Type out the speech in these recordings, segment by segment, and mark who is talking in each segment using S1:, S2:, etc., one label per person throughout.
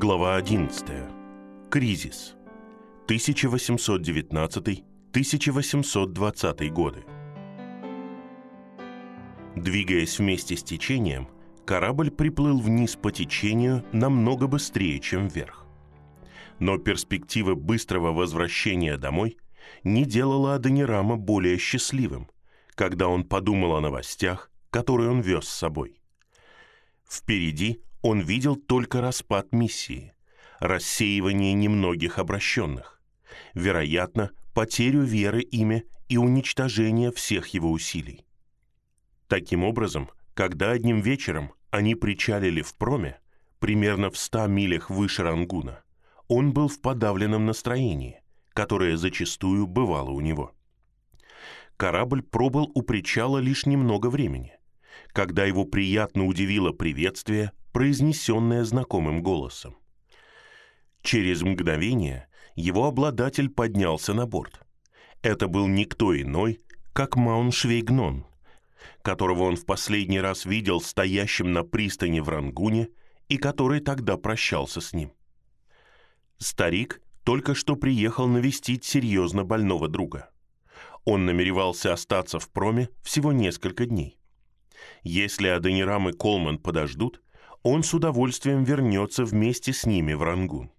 S1: Глава 11. Кризис. 1819-1820 годы. Двигаясь вместе с течением, корабль приплыл вниз по течению намного быстрее, чем вверх. Но перспектива быстрого возвращения домой не делала Аденирама более счастливым, когда он подумал о новостях, которые он вез с собой. Впереди он видел только распад миссии, рассеивание немногих обращенных, вероятно, потерю веры ими и уничтожение всех его усилий. Таким образом, когда одним вечером они причалили в проме, примерно в ста милях выше Рангуна, он был в подавленном настроении, которое зачастую бывало у него. Корабль пробыл у причала лишь немного времени, когда его приятно удивило приветствие, произнесенное знакомым голосом. Через мгновение его обладатель поднялся на борт. Это был никто иной, как Мауншвейгнон, которого он в последний раз видел стоящим на пристани в Рангуне и который тогда прощался с ним. Старик только что приехал навестить серьезно больного друга. Он намеревался остаться в проме всего несколько дней. Если Аденирам и Колман подождут, он с удовольствием вернется вместе с ними в Рангун.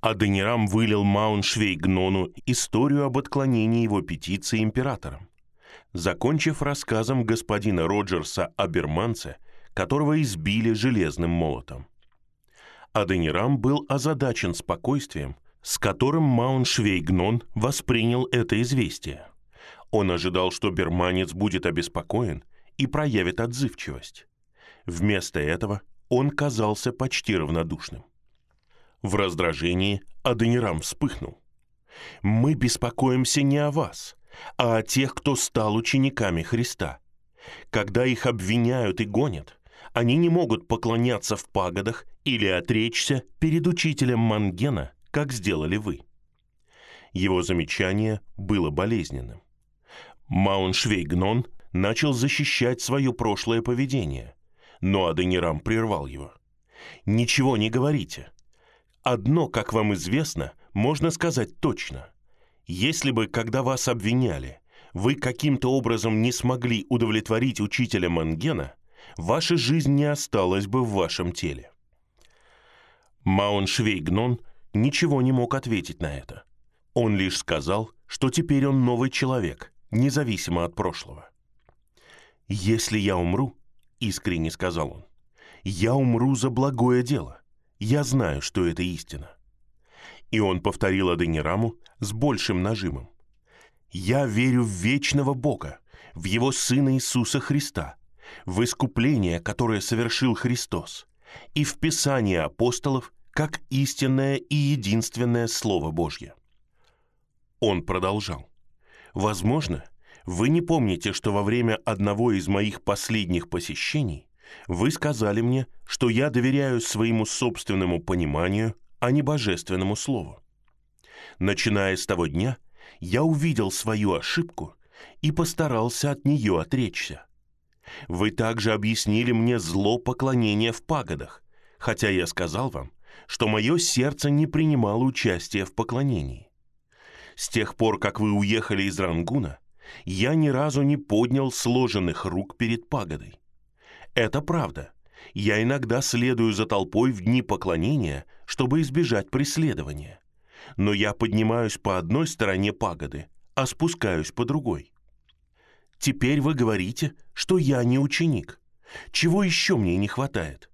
S1: Аденирам вылил Мауншвейгнону историю об отклонении его петиции императором, закончив рассказом господина Роджерса о берманце, которого избили железным молотом. Аденирам был озадачен спокойствием, с которым Мауншвейгнон воспринял это известие. Он ожидал, что берманец будет обеспокоен и проявит отзывчивость. Вместо этого он казался почти равнодушным. В раздражении Аденирам вспыхнул. «Мы беспокоимся не о вас, а о тех, кто стал учениками Христа. Когда их обвиняют и гонят, они не могут поклоняться в пагодах или отречься перед учителем Мангена, как сделали вы». Его замечание было болезненным. Мауншвейгнон начал защищать свое прошлое поведение, но Аденирам прервал его. «Ничего не говорите. Одно, как вам известно, можно сказать точно. Если бы, когда вас обвиняли, вы каким-то образом не смогли удовлетворить учителя Мангена, ваша жизнь не осталась бы в вашем теле». Маун Швейгнон ничего не мог ответить на это. Он лишь сказал, что теперь он новый человек, независимо от прошлого. «Если я умру, — искренне сказал он. «Я умру за благое дело. Я знаю, что это истина». И он повторил Аденираму с большим нажимом. «Я верю в вечного Бога, в Его Сына Иисуса Христа, в искупление, которое совершил Христос, и в Писание апостолов как истинное и единственное Слово Божье». Он продолжал. «Возможно, — вы не помните, что во время одного из моих последних посещений вы сказали мне, что я доверяю своему собственному пониманию, а не божественному слову. Начиная с того дня, я увидел свою ошибку и постарался от нее отречься. Вы также объяснили мне зло поклонения в пагодах, хотя я сказал вам, что мое сердце не принимало участия в поклонении. С тех пор, как вы уехали из Рангуна, я ни разу не поднял сложенных рук перед пагодой. Это правда. Я иногда следую за толпой в дни поклонения, чтобы избежать преследования. Но я поднимаюсь по одной стороне пагоды, а спускаюсь по другой. Теперь вы говорите, что я не ученик. Чего еще мне не хватает?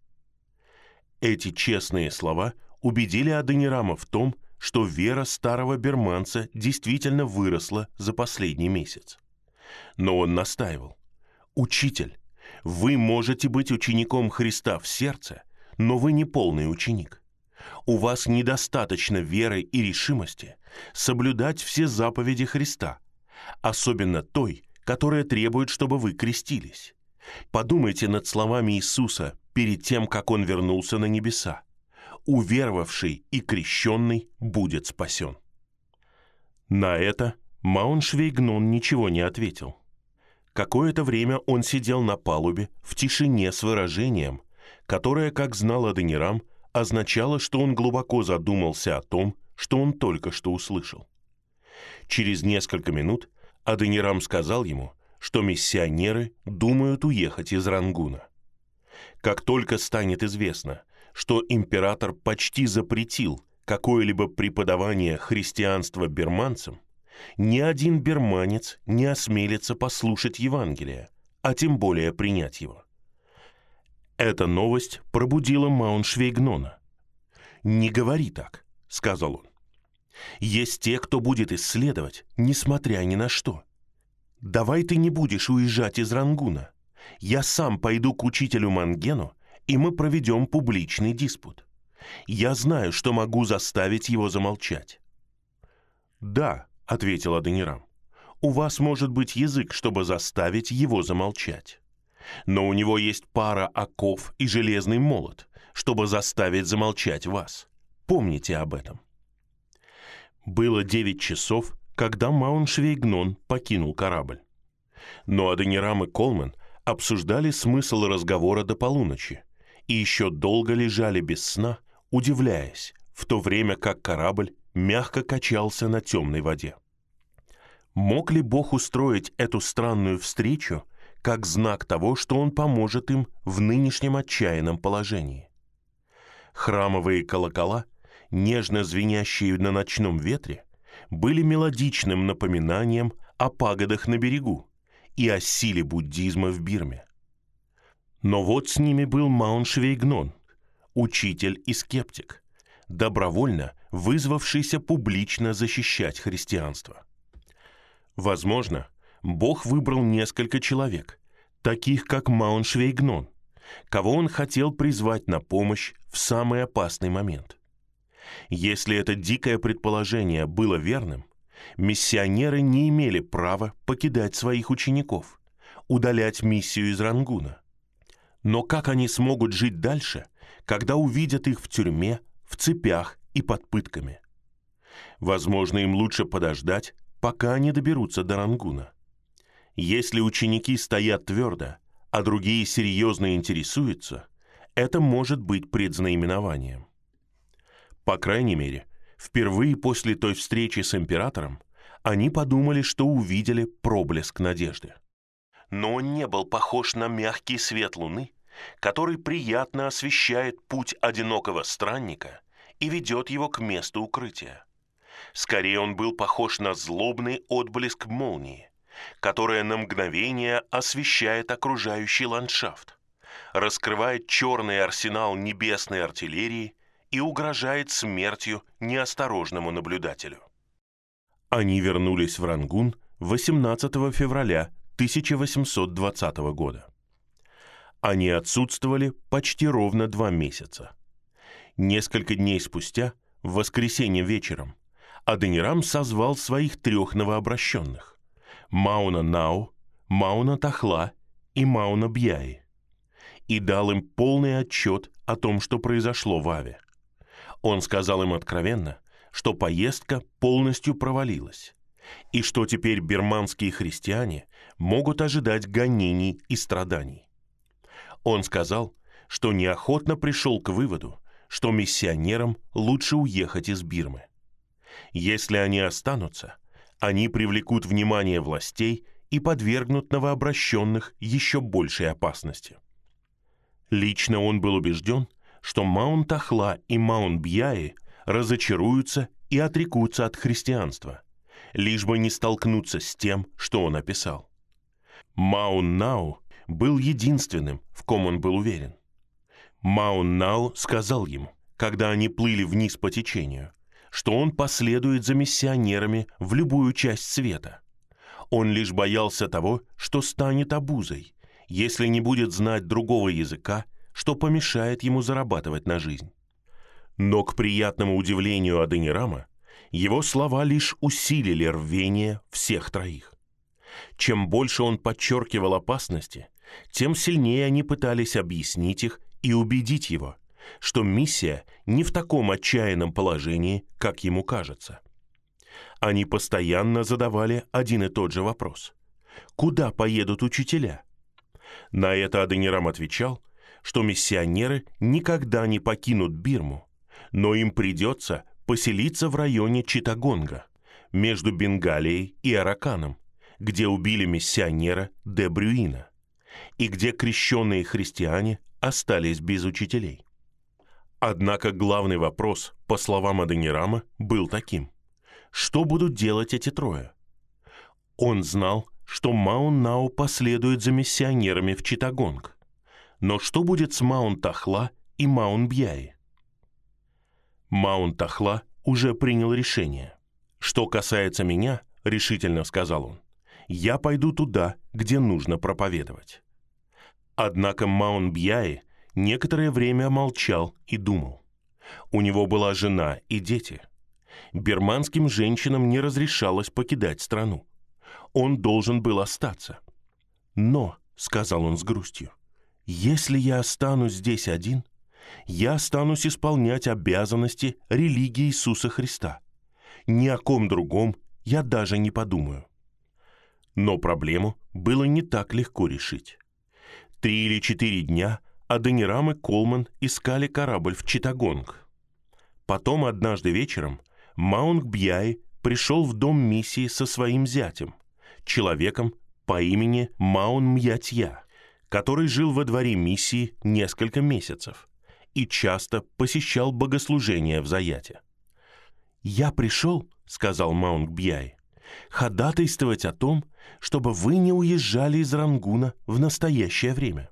S1: Эти честные слова убедили Аденирама в том, что вера старого берманца действительно выросла за последний месяц. Но он настаивал. «Учитель, вы можете быть учеником Христа в сердце, но вы не полный ученик. У вас недостаточно веры и решимости соблюдать все заповеди Христа, особенно той, которая требует, чтобы вы крестились. Подумайте над словами Иисуса перед тем, как Он вернулся на небеса уверовавший и крещенный будет спасен. На это Мауншвейгнон ничего не ответил. Какое-то время он сидел на палубе в тишине с выражением, которое, как знал Аденирам, означало, что он глубоко задумался о том, что он только что услышал. Через несколько минут Аденирам сказал ему, что миссионеры думают уехать из Рангуна. Как только станет известно, что император почти запретил какое-либо преподавание христианства берманцам, ни один берманец не осмелится послушать Евангелие, а тем более принять его. Эта новость пробудила Мауншвейгнона. «Не говори так», — сказал он. «Есть те, кто будет исследовать, несмотря ни на что. Давай ты не будешь уезжать из Рангуна. Я сам пойду к учителю Мангену, и мы проведем публичный диспут. Я знаю, что могу заставить его замолчать». «Да», — ответил Аденирам, — «у вас может быть язык, чтобы заставить его замолчать. Но у него есть пара оков и железный молот, чтобы заставить замолчать вас. Помните об этом». Было девять часов, когда Мауншвейгнон покинул корабль. Но Аденирам и Колман обсуждали смысл разговора до полуночи и еще долго лежали без сна, удивляясь, в то время как корабль мягко качался на темной воде. Мог ли Бог устроить эту странную встречу как знак того, что Он поможет им в нынешнем отчаянном положении? Храмовые колокола, нежно звенящие на ночном ветре, были мелодичным напоминанием о пагодах на берегу и о силе буддизма в Бирме. Но вот с ними был Мауншвейгнон, учитель и скептик, добровольно вызвавшийся публично защищать христианство. Возможно, Бог выбрал несколько человек, таких как Мауншвейгнон, кого он хотел призвать на помощь в самый опасный момент. Если это дикое предположение было верным, миссионеры не имели права покидать своих учеников, удалять миссию из Рангуна. Но как они смогут жить дальше, когда увидят их в тюрьме, в цепях и под пытками? Возможно, им лучше подождать, пока они доберутся до Рангуна. Если ученики стоят твердо, а другие серьезно интересуются, это может быть предзнаменованием. По крайней мере, впервые после той встречи с императором они подумали, что увидели проблеск надежды но он не был похож на мягкий свет луны, который приятно освещает путь одинокого странника и ведет его к месту укрытия. Скорее он был похож на злобный отблеск молнии, которая на мгновение освещает окружающий ландшафт, раскрывает черный арсенал небесной артиллерии и угрожает смертью неосторожному наблюдателю. Они вернулись в Рангун 18 февраля 1820 года. Они отсутствовали почти ровно два месяца. Несколько дней спустя, в воскресенье вечером, Аденирам созвал своих трех новообращенных – Мауна Нау, Мауна Тахла и Мауна Бьяи и дал им полный отчет о том, что произошло в Аве. Он сказал им откровенно, что поездка полностью провалилась, и что теперь бирманские христиане могут ожидать гонений и страданий. Он сказал, что неохотно пришел к выводу, что миссионерам лучше уехать из Бирмы. Если они останутся, они привлекут внимание властей и подвергнут новообращенных еще большей опасности. Лично он был убежден, что Маунт-Ахла и Маунт-Бьяи разочаруются и отрекутся от христианства – лишь бы не столкнуться с тем, что он описал. Маун Нау был единственным, в ком он был уверен. Маун Нау сказал ему, когда они плыли вниз по течению, что он последует за миссионерами в любую часть света. Он лишь боялся того, что станет обузой, если не будет знать другого языка, что помешает ему зарабатывать на жизнь. Но к приятному удивлению Аденирама его слова лишь усилили рвение всех троих. Чем больше он подчеркивал опасности, тем сильнее они пытались объяснить их и убедить его, что миссия не в таком отчаянном положении, как ему кажется. Они постоянно задавали один и тот же вопрос. Куда поедут учителя? На это Аденирам отвечал, что миссионеры никогда не покинут Бирму, но им придется поселиться в районе Читагонга, между Бенгалией и Араканом, где убили миссионера Де Брюина, и где крещенные христиане остались без учителей. Однако главный вопрос, по словам Аденирама, был таким. Что будут делать эти трое? Он знал, что Маун-Нау последует за миссионерами в Читагонг. Но что будет с Маун-Тахла и Маун-Бьяи? Маун-Тахла уже принял решение. «Что касается меня, — решительно сказал он, — я пойду туда, где нужно проповедовать». Однако Маун-Бьяи некоторое время молчал и думал. У него была жена и дети. Берманским женщинам не разрешалось покидать страну. Он должен был остаться. «Но», — сказал он с грустью, — «если я останусь здесь один, я останусь исполнять обязанности религии Иисуса Христа. Ни о ком другом я даже не подумаю». Но проблему было не так легко решить. Три или четыре дня — Аденирам и Колман искали корабль в Читагонг. Потом однажды вечером Маунг Бьяй пришел в дом миссии со своим зятем, человеком по имени Маун Мьятья, который жил во дворе миссии несколько месяцев и часто посещал богослужения в Заяте. «Я пришел», — сказал Маунг Бьяй, — «ходатайствовать о том, чтобы вы не уезжали из Рангуна в настоящее время.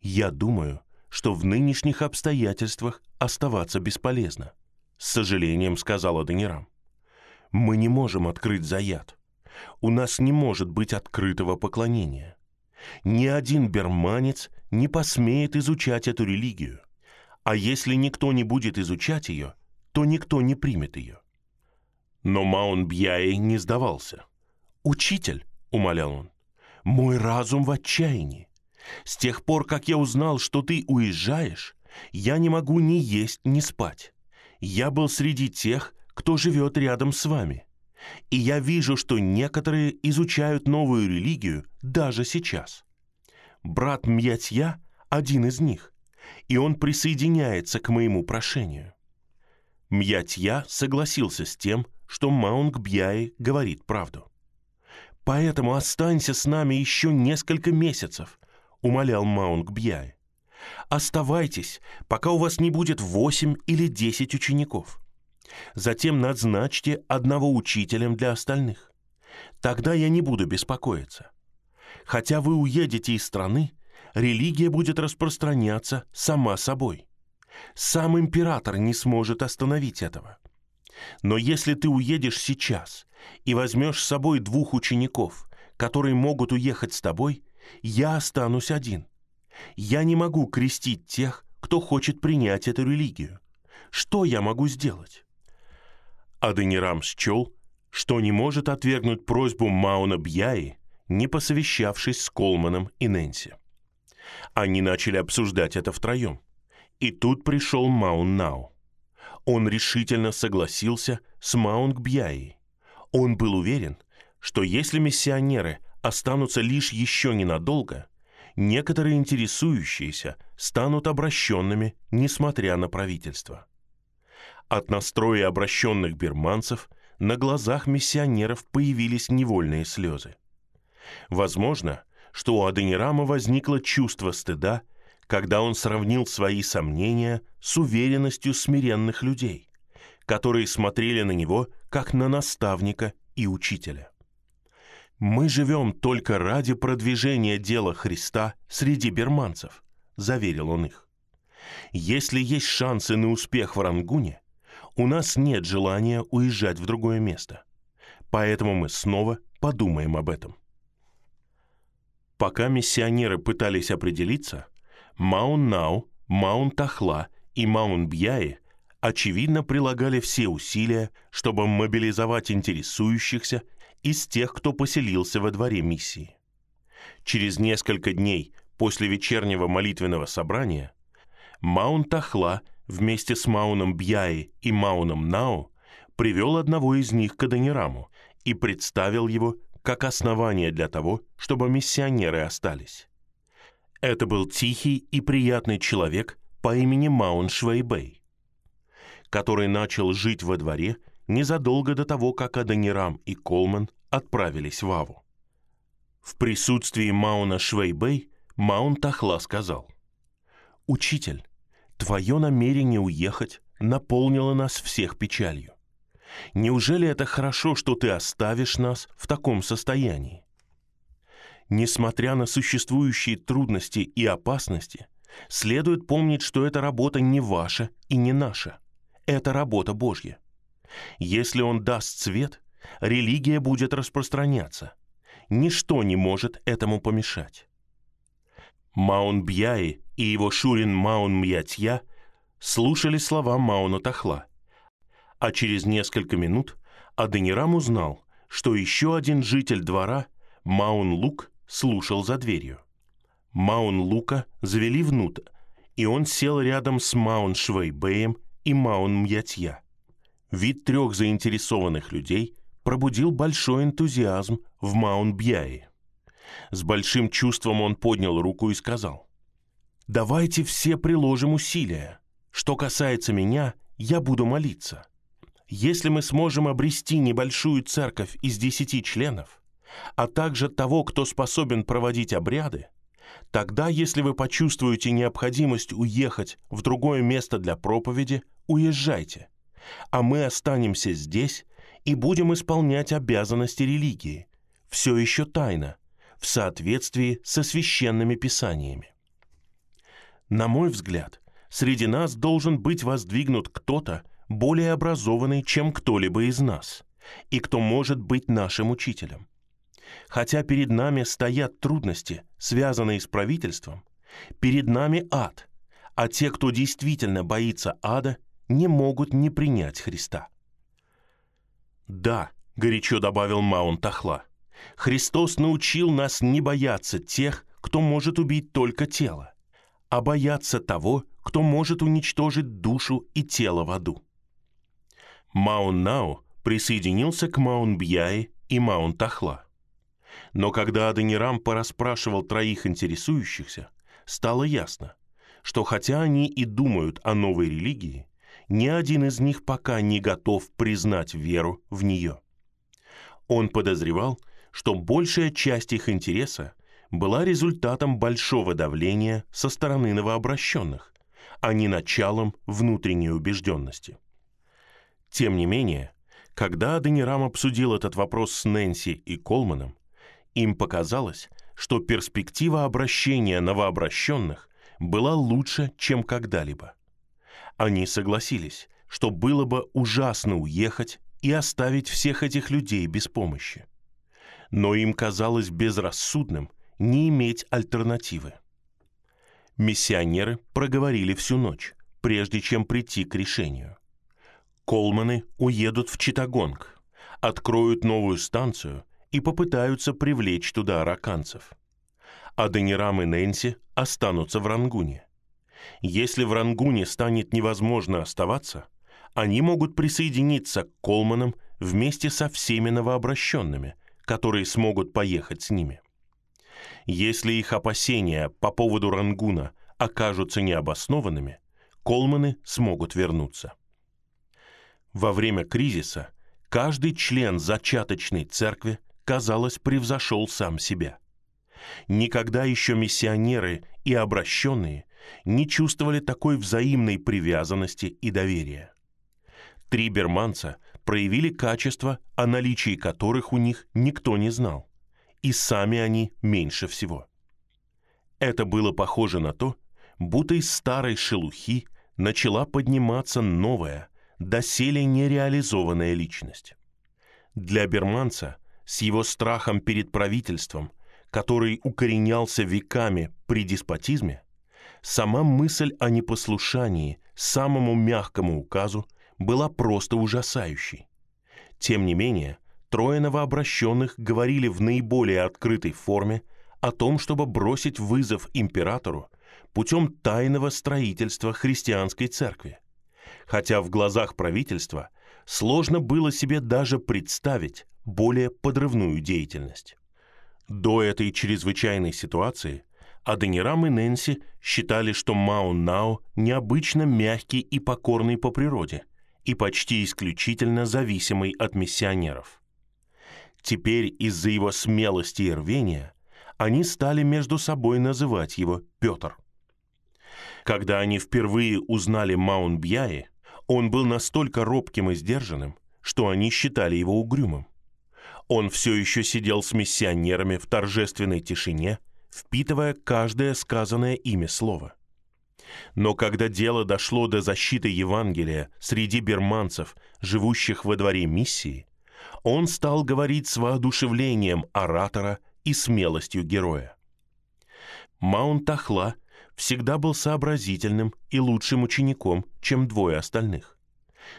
S1: Я думаю, что в нынешних обстоятельствах оставаться бесполезно, с сожалением сказала Данирам. Мы не можем открыть заят. У нас не может быть открытого поклонения. Ни один берманец не посмеет изучать эту религию. А если никто не будет изучать ее, то никто не примет ее. Но Маун Бьяи не сдавался. «Учитель», — умолял он, — «мой разум в отчаянии. С тех пор, как я узнал, что ты уезжаешь, я не могу ни есть, ни спать. Я был среди тех, кто живет рядом с вами. И я вижу, что некоторые изучают новую религию даже сейчас. Брат Мьятья – один из них, и он присоединяется к моему прошению. Мьятья согласился с тем, что Маунг Бьяи говорит правду. Поэтому останься с нами еще несколько месяцев, умолял Маунг Бьяй. «Оставайтесь, пока у вас не будет восемь или десять учеников. Затем назначьте одного учителем для остальных. Тогда я не буду беспокоиться. Хотя вы уедете из страны, религия будет распространяться сама собой. Сам император не сможет остановить этого. Но если ты уедешь сейчас и возьмешь с собой двух учеников, которые могут уехать с тобой, я останусь один. Я не могу крестить тех, кто хочет принять эту религию. Что я могу сделать? Аденирам счел, что не может отвергнуть просьбу Мауна Бьяи, не посовещавшись с Колманом и Нэнси. Они начали обсуждать это втроем. И тут пришел Маун Нау. Он решительно согласился с Маунг Бьяи. Он был уверен, что если миссионеры останутся лишь еще ненадолго, некоторые интересующиеся станут обращенными, несмотря на правительство. От настроя обращенных бирманцев на глазах миссионеров появились невольные слезы. Возможно, что у Аденирама возникло чувство стыда, когда он сравнил свои сомнения с уверенностью смиренных людей, которые смотрели на него как на наставника и учителя. «Мы живем только ради продвижения дела Христа среди берманцев», — заверил он их. «Если есть шансы на успех в Рангуне, у нас нет желания уезжать в другое место. Поэтому мы снова подумаем об этом». Пока миссионеры пытались определиться, Маун-Нау, Маун-Тахла и Маун-Бьяи очевидно прилагали все усилия, чтобы мобилизовать интересующихся из тех, кто поселился во дворе миссии. Через несколько дней после вечернего молитвенного собрания Маун Тахла вместе с Мауном Бьяи и Мауном Нау привел одного из них к Аданираму и представил его как основание для того, чтобы миссионеры остались. Это был тихий и приятный человек по имени Маун Швейбей, который начал жить во дворе незадолго до того, как Адонирам и Колман отправились в Аву. В присутствии Мауна Швейбей Маун Тахла сказал, «Учитель, твое намерение уехать наполнило нас всех печалью. Неужели это хорошо, что ты оставишь нас в таком состоянии? Несмотря на существующие трудности и опасности, следует помнить, что эта работа не ваша и не наша. Это работа Божья. Если Он даст цвет, религия будет распространяться. Ничто не может этому помешать. Маун Бьяи и его шурин Маун Мьятья слушали слова Мауна Тахла – а через несколько минут Аденирам узнал, что еще один житель двора, Маун Лук, слушал за дверью. Маун Лука завели внутрь, и он сел рядом с Маун Швейбеем и Маун Мьятья. Вид трех заинтересованных людей пробудил большой энтузиазм в Маун Бьяе. С большим чувством он поднял руку и сказал, «Давайте все приложим усилия. Что касается меня, я буду молиться. Если мы сможем обрести небольшую церковь из десяти членов, а также того, кто способен проводить обряды, тогда, если вы почувствуете необходимость уехать в другое место для проповеди, уезжайте, а мы останемся здесь и будем исполнять обязанности религии, все еще тайно, в соответствии со священными писаниями. На мой взгляд, среди нас должен быть воздвигнут кто-то, более образованный, чем кто-либо из нас, и кто может быть нашим учителем. Хотя перед нами стоят трудности, связанные с правительством, перед нами ад, а те, кто действительно боится ада, не могут не принять Христа. «Да», — горячо добавил Маун Тахла, — «Христос научил нас не бояться тех, кто может убить только тело, а бояться того, кто может уничтожить душу и тело в аду. Маун Нау присоединился к Маун Бьяи и Маун Тахла. Но когда Аденирам порасспрашивал троих интересующихся, стало ясно, что хотя они и думают о новой религии, ни один из них пока не готов признать веру в нее. Он подозревал, что большая часть их интереса была результатом большого давления со стороны новообращенных, а не началом внутренней убежденности – тем не менее, когда Аденирам обсудил этот вопрос с Нэнси и Колманом, им показалось, что перспектива обращения новообращенных была лучше, чем когда-либо. Они согласились, что было бы ужасно уехать и оставить всех этих людей без помощи. Но им казалось безрассудным не иметь альтернативы. Миссионеры проговорили всю ночь, прежде чем прийти к решению – Колманы уедут в Читагонг, откроют новую станцию и попытаются привлечь туда араканцев. А Данирам и Нэнси останутся в Рангуне. Если в Рангуне станет невозможно оставаться, они могут присоединиться к Колманам вместе со всеми новообращенными, которые смогут поехать с ними. Если их опасения по поводу Рангуна окажутся необоснованными, Колманы смогут вернуться. Во время кризиса каждый член зачаточной церкви, казалось, превзошел сам себя. Никогда еще миссионеры и обращенные не чувствовали такой взаимной привязанности и доверия. Три берманца проявили качества, о наличии которых у них никто не знал, и сами они меньше всего. Это было похоже на то, будто из старой шелухи начала подниматься новая, доселе нереализованная личность. Для берманца с его страхом перед правительством, который укоренялся веками при деспотизме, сама мысль о непослушании самому мягкому указу была просто ужасающей. Тем не менее, трое новообращенных говорили в наиболее открытой форме о том, чтобы бросить вызов императору путем тайного строительства христианской церкви – хотя в глазах правительства сложно было себе даже представить более подрывную деятельность. До этой чрезвычайной ситуации Аденирам и Нэнси считали, что Маун-Нао необычно мягкий и покорный по природе и почти исключительно зависимый от миссионеров. Теперь из-за его смелости и рвения они стали между собой называть его Петр. Когда они впервые узнали Маун-Бьяи, он был настолько робким и сдержанным, что они считали его угрюмым. Он все еще сидел с миссионерами в торжественной тишине, впитывая каждое сказанное ими слово. Но когда дело дошло до защиты Евангелия среди берманцев, живущих во дворе миссии, он стал говорить с воодушевлением оратора и смелостью героя. Маунт Ахла всегда был сообразительным и лучшим учеником, чем двое остальных.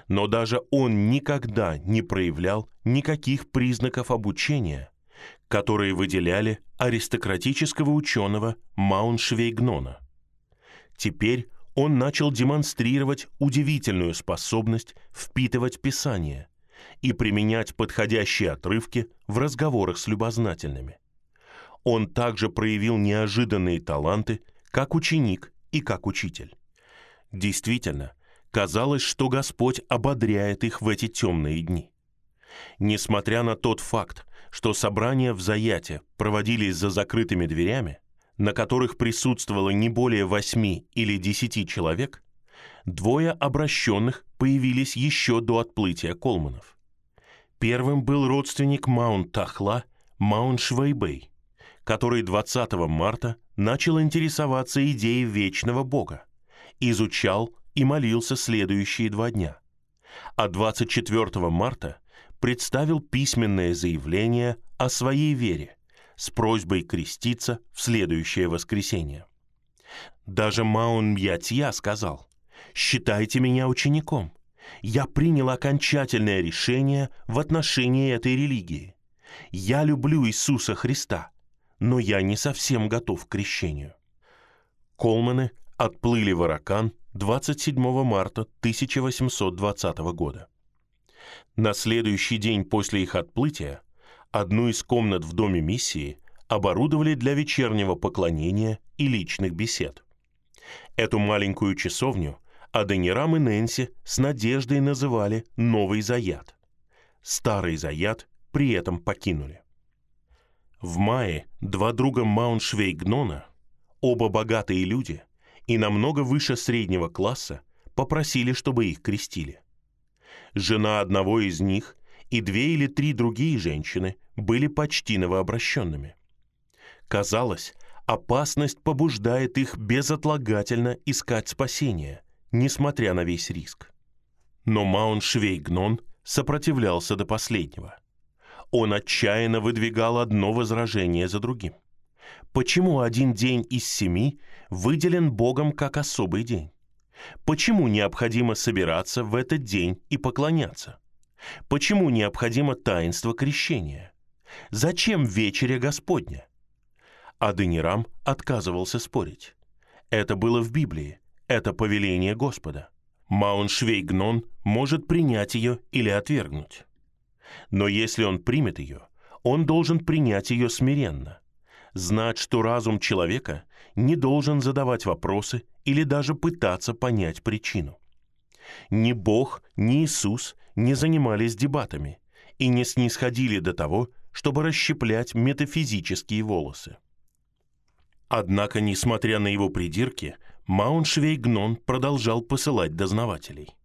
S1: Но даже он никогда не проявлял никаких признаков обучения, которые выделяли аристократического ученого Мауншвейгнона. Теперь он начал демонстрировать удивительную способность впитывать Писание и применять подходящие отрывки в разговорах с любознательными. Он также проявил неожиданные таланты как ученик и как учитель. Действительно, казалось, что Господь ободряет их в эти темные дни. Несмотря на тот факт, что собрания в Заяте проводились за закрытыми дверями, на которых присутствовало не более восьми или десяти человек, двое обращенных появились еще до отплытия Колманов. Первым был родственник Маунт Тахла, Маунт Швейбей, который 20 марта начал интересоваться идеей вечного Бога, изучал и молился следующие два дня. А 24 марта представил письменное заявление о своей вере с просьбой креститься в следующее воскресенье. Даже Маун Мьятья сказал, «Считайте меня учеником. Я принял окончательное решение в отношении этой религии. Я люблю Иисуса Христа, но я не совсем готов к крещению». Колманы отплыли в Аракан 27 марта 1820 года. На следующий день после их отплытия одну из комнат в доме миссии оборудовали для вечернего поклонения и личных бесед. Эту маленькую часовню Аденирам и Нэнси с надеждой называли «Новый Заят». Старый Заят при этом покинули. В мае два друга Мауншвейгнона, оба богатые люди и намного выше среднего класса, попросили, чтобы их крестили. Жена одного из них и две или три другие женщины были почти новообращенными. Казалось, опасность побуждает их безотлагательно искать спасения, несмотря на весь риск. Но Маун Швейгнон сопротивлялся до последнего. Он отчаянно выдвигал одно возражение за другим. Почему один день из семи выделен Богом как особый день? Почему необходимо собираться в этот день и поклоняться? Почему необходимо таинство крещения? Зачем вечеря Господня? Аденирам отказывался спорить. Это было в Библии, это повеление Господа. Мауншвейгнон может принять ее или отвергнуть. Но если он примет ее, он должен принять ее смиренно, знать, что разум человека не должен задавать вопросы или даже пытаться понять причину. Ни Бог, ни Иисус не занимались дебатами и не снисходили до того, чтобы расщеплять метафизические волосы. Однако, несмотря на его придирки, Мауншвейгнон продолжал посылать дознавателей.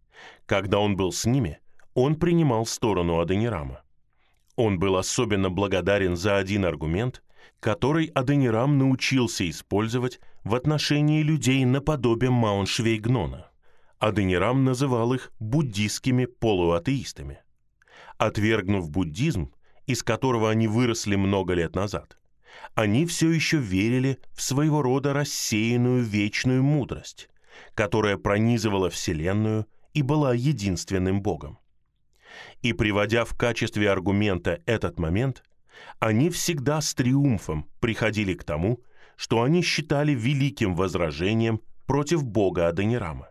S1: Когда он был с ними, он принимал сторону Аденирама. Он был особенно благодарен за один аргумент, который Аденирам научился использовать в отношении людей наподобие Мауншвейгнона. Аденирам называл их буддистскими полуатеистами. Отвергнув буддизм, из которого они выросли много лет назад, они все еще верили в своего рода рассеянную вечную мудрость, которая пронизывала Вселенную и была единственным Богом. И приводя в качестве аргумента этот момент, они всегда с триумфом приходили к тому, что они считали великим возражением против Бога Адонирама.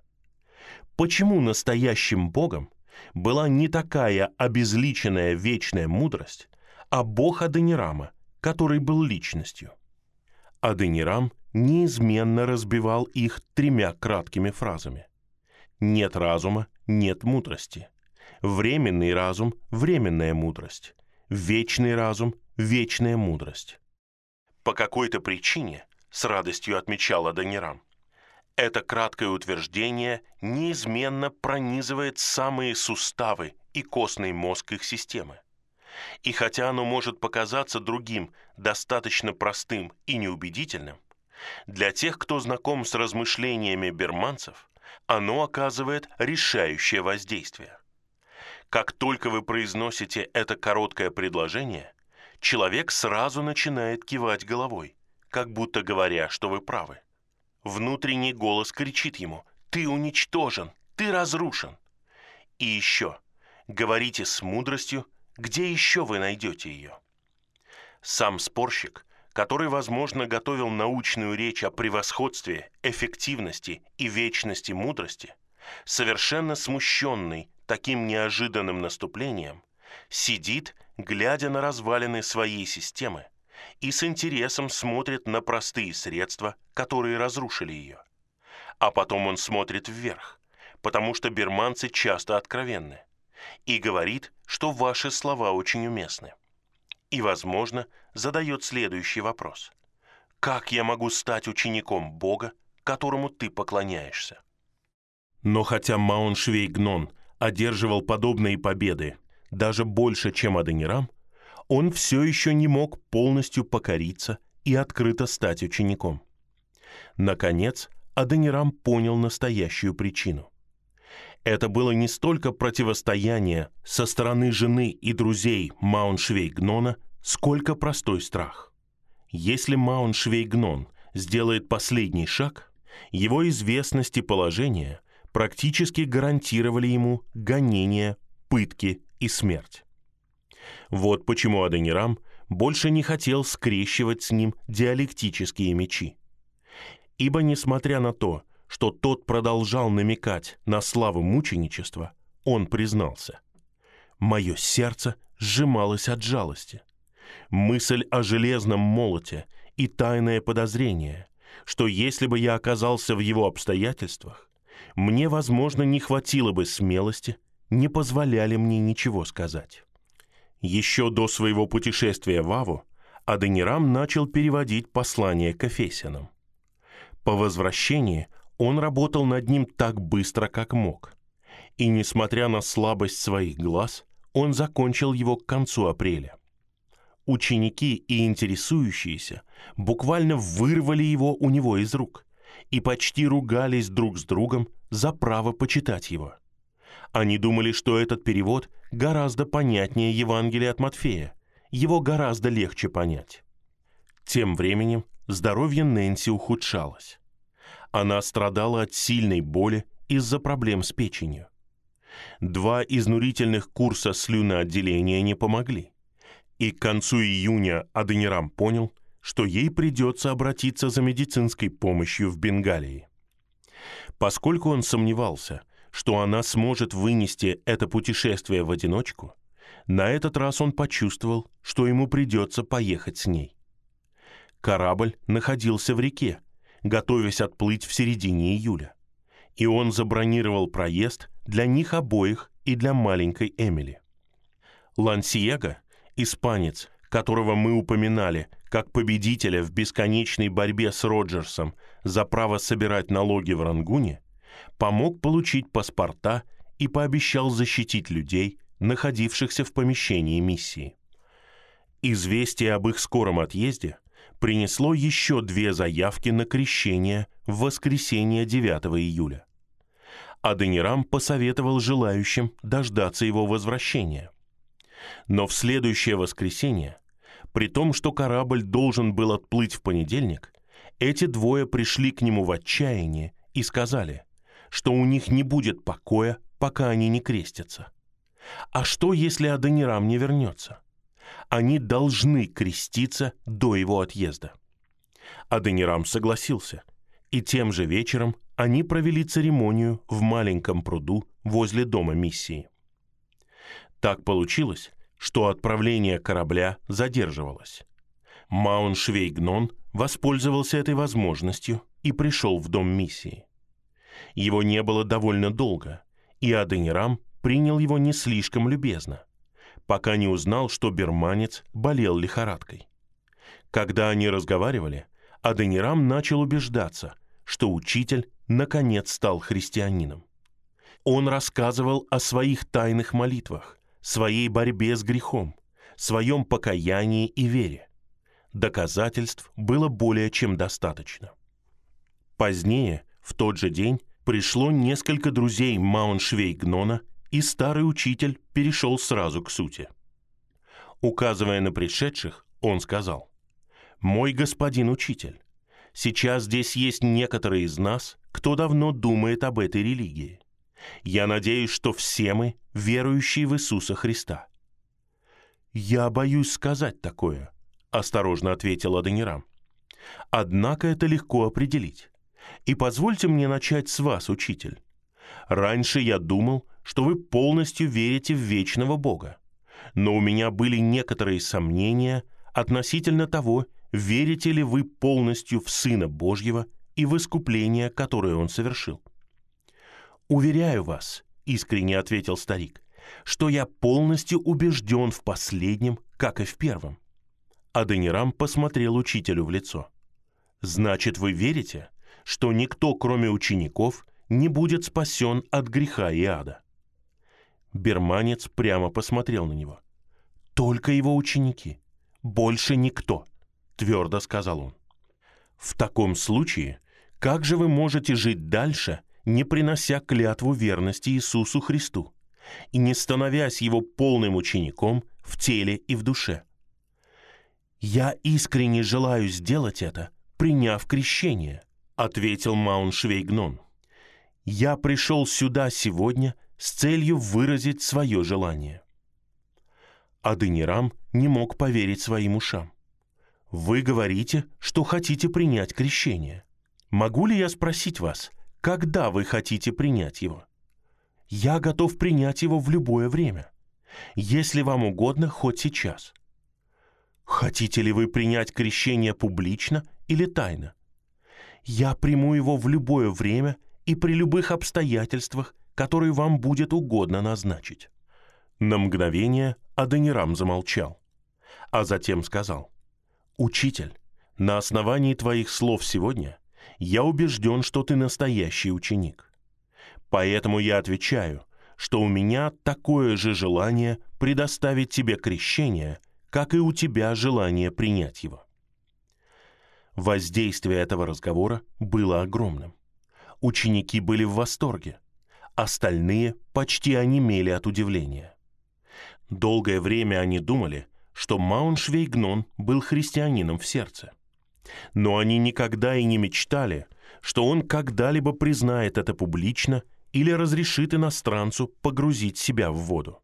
S1: Почему настоящим Богом была не такая обезличенная вечная мудрость, а Бог Адонирама, который был личностью? Адонирам неизменно разбивал их тремя краткими фразами. Нет разума, нет мудрости. Временный разум – временная мудрость. Вечный разум – вечная мудрость. По какой-то причине, с радостью отмечал Адонирам, это краткое утверждение неизменно пронизывает самые суставы и костный мозг их системы. И хотя оно может показаться другим достаточно простым и неубедительным, для тех, кто знаком с размышлениями берманцев, оно оказывает решающее воздействие. Как только вы произносите это короткое предложение, человек сразу начинает кивать головой, как будто говоря, что вы правы. Внутренний голос кричит ему «Ты уничтожен! Ты разрушен!» И еще, говорите с мудростью, где еще вы найдете ее? Сам спорщик, который, возможно, готовил научную речь о превосходстве, эффективности и вечности мудрости, совершенно смущенный таким неожиданным наступлением, сидит, глядя на развалины своей системы, и с интересом смотрит на простые средства, которые разрушили ее. А потом он смотрит вверх, потому что берманцы часто откровенны – и говорит, что ваши слова очень уместны. И, возможно, задает следующий вопрос. Как я могу стать учеником Бога, которому ты поклоняешься? Но хотя Мауншвейгнон одерживал подобные победы даже больше, чем Аденирам, он все еще не мог полностью покориться и открыто стать учеником. Наконец, Аденирам понял настоящую причину. Это было не столько противостояние со стороны жены и друзей Мауншвейгнона, сколько простой страх. Если Мауншвейгнон сделает последний шаг, его известность и положение практически гарантировали ему гонения, пытки и смерть. Вот почему Аденирам больше не хотел скрещивать с ним диалектические мечи. Ибо, несмотря на то, что тот продолжал намекать на славу мученичества, он признался. «Мое сердце сжималось от жалости. Мысль о железном молоте и тайное подозрение, что если бы я оказался в его обстоятельствах, мне, возможно, не хватило бы смелости, не позволяли мне ничего сказать». Еще до своего путешествия в Аву Аденирам начал переводить послание к Эфесянам. По возвращении он работал над ним так быстро, как мог. И несмотря на слабость своих глаз, он закончил его к концу апреля. Ученики и интересующиеся буквально вырвали его у него из рук и почти ругались друг с другом за право почитать его. Они думали, что этот перевод гораздо понятнее Евангелия от Матфея, его гораздо легче понять. Тем временем здоровье Нэнси ухудшалось. Она страдала от сильной боли из-за проблем с печенью. Два изнурительных курса слюноотделения не помогли. И к концу июня Аденирам понял, что ей придется обратиться за медицинской помощью в Бенгалии. Поскольку он сомневался, что она сможет вынести это путешествие в одиночку, на этот раз он почувствовал, что ему придется поехать с ней. Корабль находился в реке, готовясь отплыть в середине июля. И он забронировал проезд для них обоих и для маленькой Эмили. Лансиего, испанец, которого мы упоминали как победителя в бесконечной борьбе с Роджерсом за право собирать налоги в Рангуне, помог получить паспорта и пообещал защитить людей, находившихся в помещении миссии. Известие об их скором отъезде принесло еще две заявки на крещение в воскресенье 9 июля. Аденирам посоветовал желающим дождаться его возвращения. Но в следующее воскресенье, при том, что корабль должен был отплыть в понедельник, эти двое пришли к нему в отчаянии и сказали, что у них не будет покоя, пока они не крестятся. А что, если Аденирам не вернется? они должны креститься до его отъезда. Аденирам согласился, и тем же вечером они провели церемонию в маленьком пруду возле дома миссии. Так получилось, что отправление корабля задерживалось. Мауншвейгнон воспользовался этой возможностью и пришел в дом миссии. Его не было довольно долго, и Аденирам принял его не слишком любезно, пока не узнал, что берманец болел лихорадкой. Когда они разговаривали, Аденирам начал убеждаться, что учитель наконец стал христианином. Он рассказывал о своих тайных молитвах, своей борьбе с грехом, своем покаянии и вере. Доказательств было более чем достаточно. Позднее, в тот же день, пришло несколько друзей Мауншвейгнона, и старый учитель перешел сразу к сути. Указывая на пришедших, он сказал, «Мой господин учитель, сейчас здесь есть некоторые из нас, кто давно думает об этой религии. Я надеюсь, что все мы верующие в Иисуса Христа». «Я боюсь сказать такое», — осторожно ответил Аденирам. «Однако это легко определить. И позвольте мне начать с вас, учитель. Раньше я думал, что вы полностью верите в вечного Бога. Но у меня были некоторые сомнения относительно того, верите ли вы полностью в Сына Божьего и в искупление, которое Он совершил. «Уверяю вас», — искренне ответил старик, «что я полностью убежден в последнем, как и в первом». Аденирам посмотрел учителю в лицо. «Значит, вы верите, что никто, кроме учеников, не будет спасен от греха и ада. Берманец прямо посмотрел на него. «Только его ученики, больше никто», — твердо сказал он. «В таком случае, как же вы можете жить дальше, не принося клятву верности Иисусу Христу и не становясь его полным учеником в теле и в душе?» «Я искренне желаю сделать это, приняв крещение», — ответил Мауншвейгнон. «Я пришел сюда сегодня с целью выразить свое желание». Адынирам не мог поверить своим ушам. «Вы говорите, что хотите принять крещение. Могу ли я спросить вас, когда вы хотите принять его?» «Я готов принять его в любое время, если вам угодно, хоть сейчас». «Хотите ли вы принять крещение публично или тайно?» Я приму его в любое время и при любых обстоятельствах, которые вам будет угодно назначить». На мгновение Аденирам замолчал, а затем сказал, «Учитель, на основании твоих слов сегодня я убежден, что ты настоящий ученик. Поэтому я отвечаю, что у меня такое же желание предоставить тебе крещение, как и у тебя желание принять его. Воздействие этого разговора было огромным. Ученики были в восторге. Остальные почти онемели от удивления. Долгое время они думали, что Мауншвейгнон был христианином в сердце. Но они никогда и не мечтали, что он когда-либо признает это публично или разрешит иностранцу погрузить себя в воду.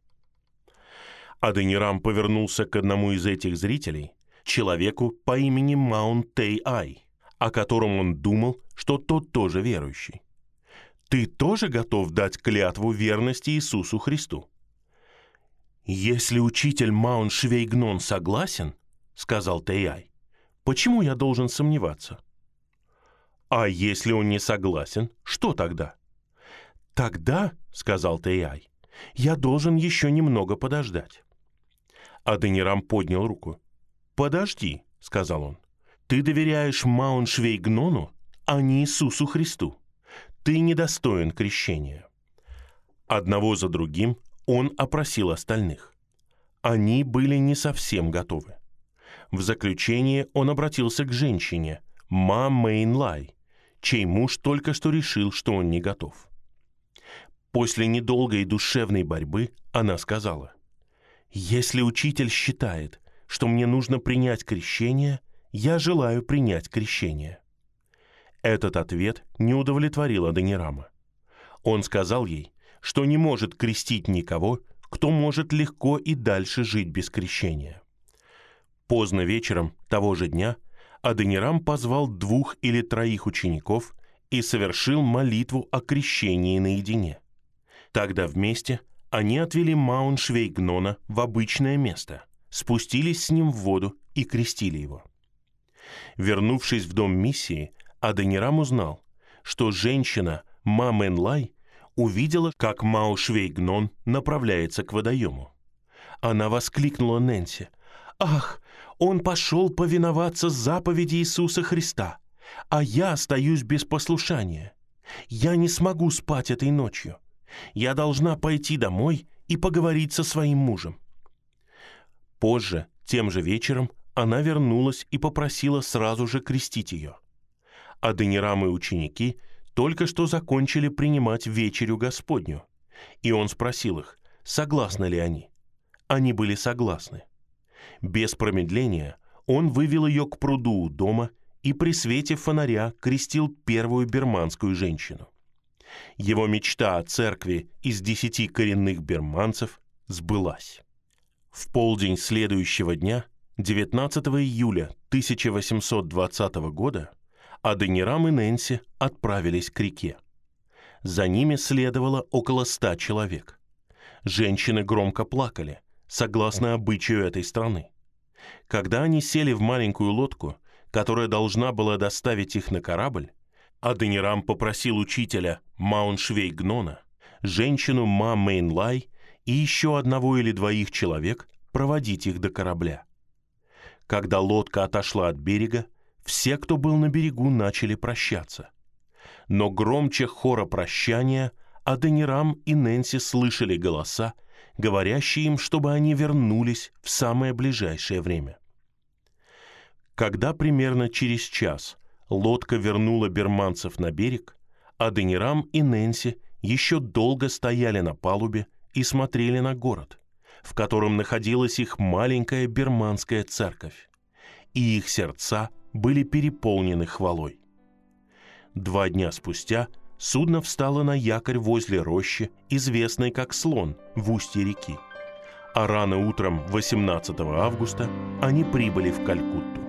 S1: Аденирам повернулся к одному из этих зрителей человеку по имени Маунт Тей Ай, о котором он думал, что тот тоже верующий. Ты тоже готов дать клятву верности Иисусу Христу? Если учитель Маун Швейгнон согласен, сказал Тейай, почему я должен сомневаться? А если он не согласен, что тогда? Тогда, сказал Тейай, я должен еще немного подождать. Аденирам поднял руку. «Подожди», — сказал он. «Ты доверяешь Мауншвейгнону, а не Иисусу Христу. Ты недостоин крещения». Одного за другим он опросил остальных. Они были не совсем готовы. В заключение он обратился к женщине, Ма Мэйнлай, чей муж только что решил, что он не готов. После недолгой душевной борьбы она сказала, «Если учитель считает, что мне нужно принять крещение, я желаю принять крещение». Этот ответ не удовлетворил Адонирама. Он сказал ей, что не может крестить никого, кто может легко и дальше жить без крещения. Поздно вечером того же дня Адонирам позвал двух или троих учеников и совершил молитву о крещении наедине. Тогда вместе они отвели Мауншвейгнона в обычное место – спустились с ним в воду и крестили его. Вернувшись в дом миссии, Аденирам узнал, что женщина Ма Менлай увидела, как Мао Швейгнон направляется к водоему. Она воскликнула Нэнси. «Ах, он пошел повиноваться заповеди Иисуса Христа, а я остаюсь без послушания. Я не смогу спать этой ночью. Я должна пойти домой и поговорить со своим мужем». Позже, тем же вечером, она вернулась и попросила сразу же крестить ее. А Денирам и ученики только что закончили принимать вечерю Господню, и он спросил их, согласны ли они. Они были согласны. Без промедления он вывел ее к пруду у дома и при свете фонаря крестил первую берманскую женщину. Его мечта о церкви из десяти коренных берманцев сбылась. В полдень следующего дня, 19 июля 1820 года, Аденирам и Нэнси отправились к реке. За ними следовало около ста человек. Женщины громко плакали, согласно обычаю этой страны. Когда они сели в маленькую лодку, которая должна была доставить их на корабль, Аденирам попросил учителя Мауншвейгнона, женщину Ма Мейнлай и еще одного или двоих человек проводить их до корабля. Когда лодка отошла от берега, все, кто был на берегу, начали прощаться. Но громче хора прощания Аденирам и Нэнси слышали голоса, говорящие им, чтобы они вернулись в самое ближайшее время. Когда примерно через час лодка вернула берманцев на берег, Аденирам и Нэнси еще долго стояли на палубе и смотрели на город, в котором находилась их маленькая берманская церковь, и их сердца были переполнены хвалой. Два дня спустя судно встало на якорь возле рощи, известной как Слон, в устье реки. А рано утром 18 августа они прибыли в Калькутту.